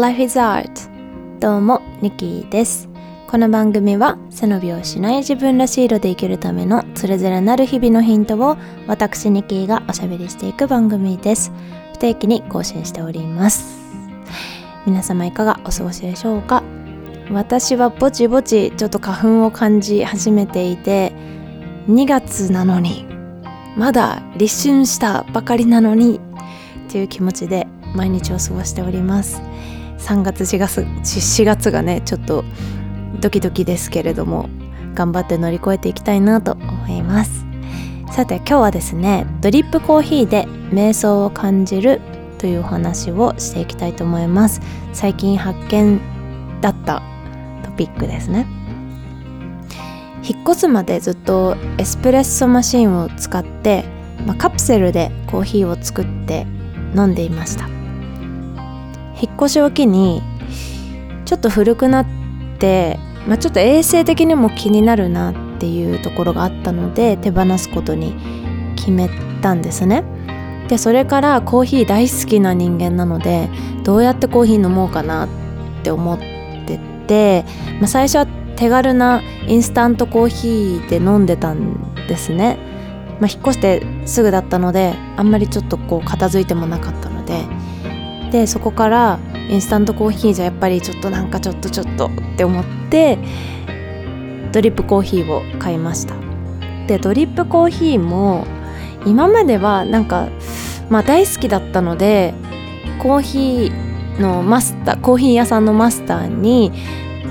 Life is Art. どうもニキです。この番組は背伸びをしない自分らしい色で生きるためのつれづれなる日々のヒントを私ニキがおしゃべりしていく番組です。不定期に更新しております。皆様いかがお過ごしでしょうか？私はぼちぼちちょっと花粉を感じ始めていて2月なのにまだ立春したばかりなのにっていう気持ちで毎日を過ごしております。3月4月4月がねちょっとドキドキですけれども頑張って乗り越えていきたいなと思います。さて今日はですねドリップコーヒーで瞑想を感じるというお話をしていきたいと思います。最近発見だったトピックですね。引っ越すまでずっとエスプレッソマシンを使って、まあ、カプセルでコーヒーを作って飲んでいました。引っ越しを機にちょっと古くなって、まあ、ちょっと衛生的にも気になるなっていうところがあったので手放すことに決めたんですね。でそれからコーヒー大好きな人間なのでどうやってコーヒー飲もうかなって思ってて、まあ、最初は手軽なインスタントコーヒーで飲んでたんですね、まあ、引っ越してすぐだったのであんまりちょっとこう片付いてもなかったのででそこからインスタントコーヒーじゃやっぱりちょっとなんかちょっとちょっとって思ってドリップコーヒーを買いました。でドリップコーヒーも今まではなんかまあ大好きだったのでコーヒーのマスターコーヒー屋さんのマスターに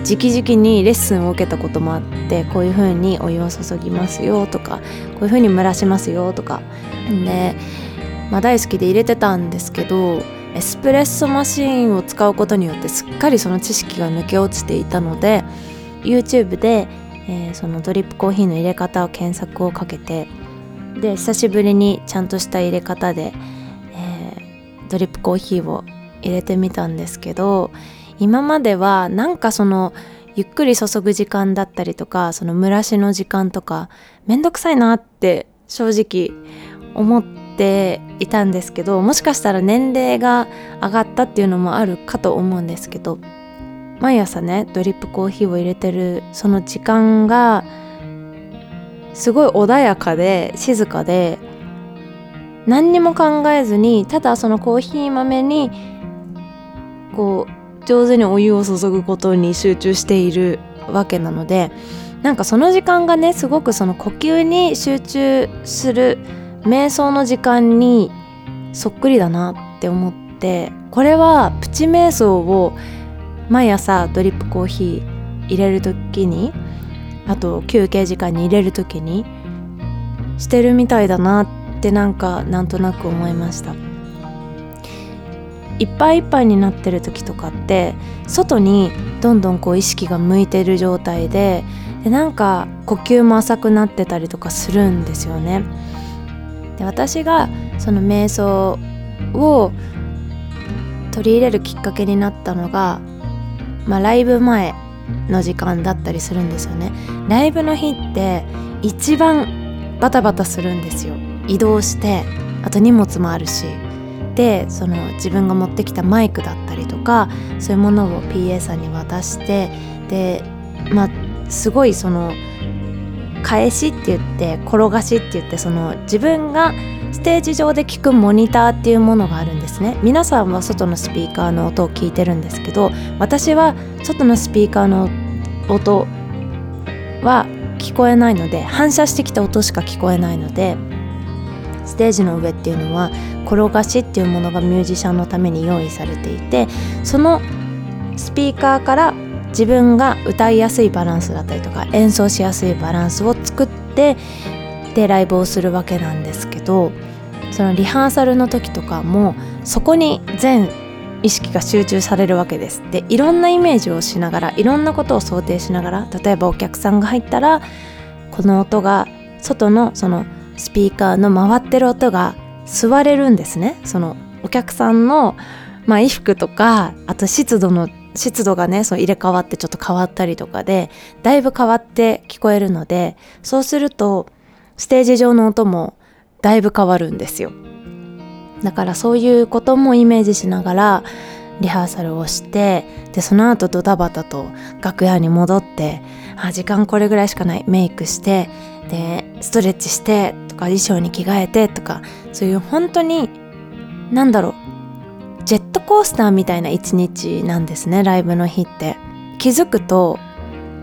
直々にレッスンを受けたこともあってこういう風にお湯を注ぎますよとかこういう風に蒸らしますよとか。で、まあ、大好きで入れてたんですけどエスプレッソマシーンを使うことによってすっかりその知識が抜け落ちていたので YouTube で、えー、そのドリップコーヒーの入れ方を検索をかけてで久しぶりにちゃんとした入れ方で、えー、ドリップコーヒーを入れてみたんですけど今まではなんかそのゆっくり注ぐ時間だったりとかその蒸らしの時間とかめんどくさいなって正直思ってていたんですけどもしかしたら年齢が上がったっていうのもあるかと思うんですけど毎朝ねドリップコーヒーを入れてるその時間がすごい穏やかで静かで何にも考えずにただそのコーヒー豆にこう上手にお湯を注ぐことに集中しているわけなのでなんかその時間がねすごくその呼吸に集中する瞑想の時間にそっくりだなって思ってこれはプチ瞑想を毎朝ドリップコーヒー入れる時にあと休憩時間に入れる時にしてるみたいだなってなんかなんとなく思いました。いっぱいいっぱいになってる時とかって外にどんどんこう意識が向いてる状態ででなんか呼吸も浅くなってたりとかするんですよね。で私がその瞑想を取り入れるきっかけになったのが、まあ、ライブ前の時間だったりするんですよね。ライブの日って一番バタバタするんですよ。移動してあと荷物もあるしでその自分が持ってきたマイクだったりとかそういうものを PA さんに渡してでまあすごいその返しって言って転がしって言ってその自分がステージ上で聞くモニターっていうものがあるんですね。皆さんは外のスピーカーの音を聞いてるんですけど私は外のスピーカーの音は聞こえないので反射してきた音しか聞こえないのでステージの上っていうのは転がしっていうものがミュージシャンのために用意されていてそのスピーカーから自分が歌いやすいバランスだったりとか演奏しやすいバランスを作ってでライブをするわけなんですけどそのリハーサルの時とかもそこに全意識が集中されるわけです。でいろんなイメージをしながらいろんなことを想定しながら例えばお客さんが入ったらこの音が外のそのスピーカーの回ってる音が吸われるんですね。そのお客さんの、まあ、衣服とかあと湿度の湿度がねその入れ替わってちょっと変わったりとかでだいぶ変わって聞こえるのでそうするとステージ上の音もだいぶ変わるんですよ。だからそういうこともイメージしながらリハーサルをしてでその後ドタバタと楽屋に戻ってあ時間これぐらいしかない。メイクしてでストレッチしてとか衣装に着替えてとかそういう本当に何だろうジェットコースターみたいな一日なんですねライブの日って。気づくと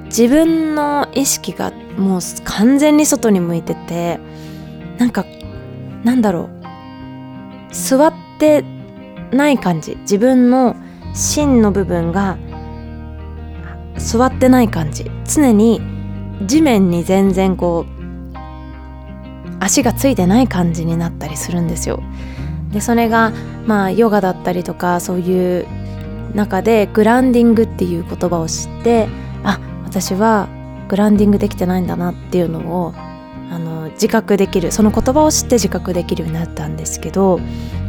自分の意識がもう完全に外に向いててなんかなんだろう。座ってない感じ。自分の芯の部分が座ってない感じ。常に地面に全然こう足がついてない感じになったりするんですよ。でそれがまあヨガだったりとかそういう中でグランディングっていう言葉を知ってあ私はグランディングできてないんだなっていうのをあの自覚できるその言葉を知って自覚できるようになったんですけど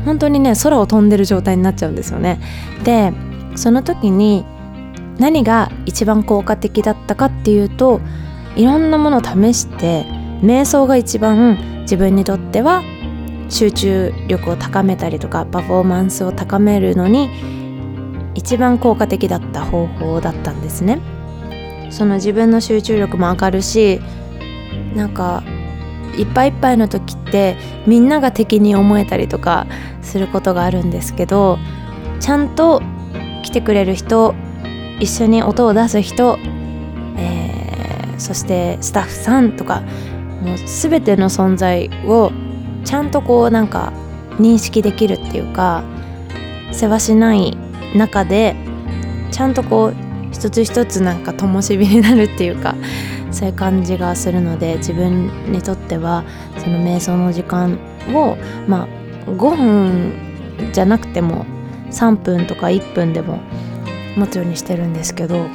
本当にね空を飛んでる状態になっちゃうんですよね。でその時に何が一番効果的だったかっていうといろんなものを試して瞑想が一番自分にとっては集中力を高めたりとかパフォーマンスを高めるのに一番効果的だった方法だったんですね。その自分の集中力も上がるしなんかいっぱいいっぱいの時ってみんなが敵に思えたりとかすることがあるんですけどちゃんと来てくれる人一緒に音を出す人、えー、そしてスタッフさんとかもう全ての存在をちゃんとこうなんか認識できるっていうか世話しない中でちゃんとこう一つ一つなんか灯火になるっていうかそういう感じがするので自分にとってはその瞑想の時間をまあ5分じゃなくても3分とか1分でも持つようにしてるんですけど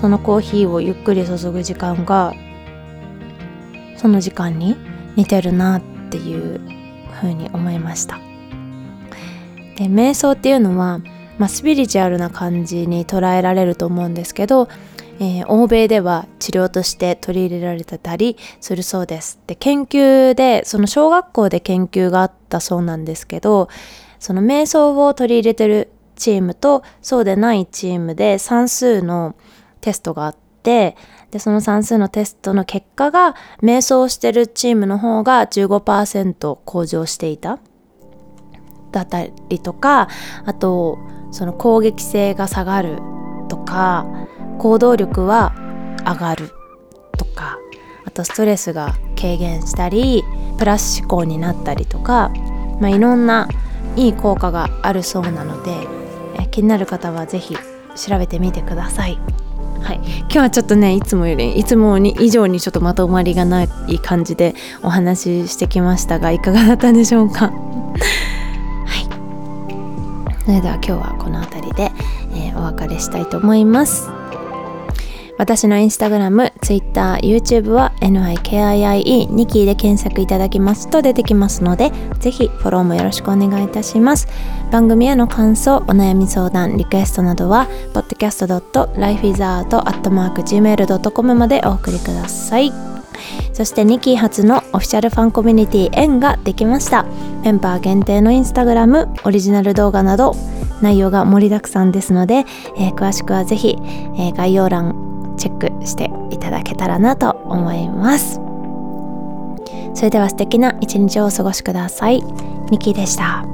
そのコーヒーをゆっくり注ぐ時間がその時間に似てるなっていうふうに思いました。で瞑想っていうのは、まあ、スピリチュアルな感じに捉えられると思うんですけど、えー、欧米では治療として取り入れられてたりするそうです。で研究でその小学校で研究があったそうなんですけどその瞑想を取り入れてるチームとそうでないチームで算数のテストがあってでその算数のテストの結果が瞑想してるチームの方が15%向上していただったりとかあとその攻撃性が下がるとか行動力は上がるとかあとストレスが軽減したりプラス思考になったりとか、まあ、いろんないい効果があるそうなのでえ気になる方は是非調べてみてください。はい、今日はちょっとねいつもよりいつもに以上にちょっとまとまりがない感じでお話ししてきましたがいかがだったでしょうか？はい。それでは今日はこの辺りで、えー、お別れしたいと思います。私のインスタグラム、ツイッター、YouTube は NIKIIE ニキーで検索いただきますと出てきますので、ぜひフォローもよろしくお願いいたします。番組への感想、お悩み相談、リクエストなどは podcast.lifeisart.gmail.com までお送りください。そしてニキー初のオフィシャルファンコミュニティ縁ができました。メンバー限定のインスタグラム、オリジナル動画など内容が盛りだくさんですので、えー、詳しくはぜひ、えー、概要欄チェックしていただけたらなと思います。それでは素敵な一日をお過ごしください。ニキでした。